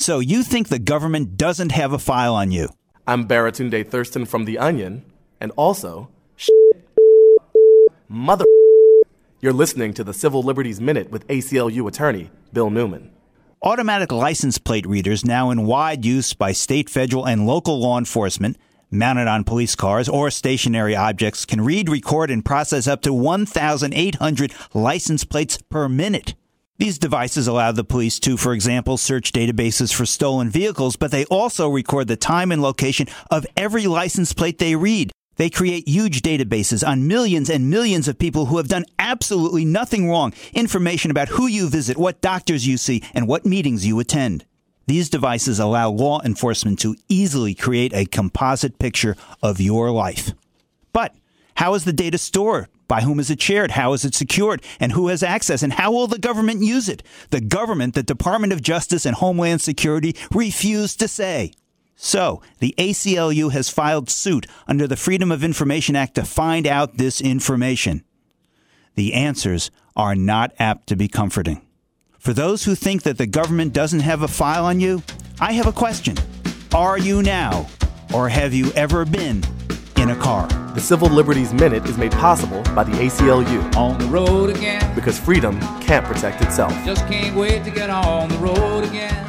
So you think the government doesn't have a file on you? I'm Baratunde Thurston from The Onion, and also, mother. You're listening to the Civil Liberties Minute with ACLU attorney Bill Newman. Automatic license plate readers, now in wide use by state, federal, and local law enforcement, mounted on police cars or stationary objects, can read, record, and process up to 1,800 license plates per minute. These devices allow the police to, for example, search databases for stolen vehicles, but they also record the time and location of every license plate they read. They create huge databases on millions and millions of people who have done absolutely nothing wrong, information about who you visit, what doctors you see, and what meetings you attend. These devices allow law enforcement to easily create a composite picture of your life. But how is the data stored? By whom is it shared? How is it secured? And who has access? And how will the government use it? The government, the Department of Justice and Homeland Security refuse to say. So, the ACLU has filed suit under the Freedom of Information Act to find out this information. The answers are not apt to be comforting. For those who think that the government doesn't have a file on you, I have a question. Are you now, or have you ever been, in a car? The Civil Liberties Minute is made possible by the ACLU on the road again. because freedom can't protect itself. Just can't wait to get on the road again.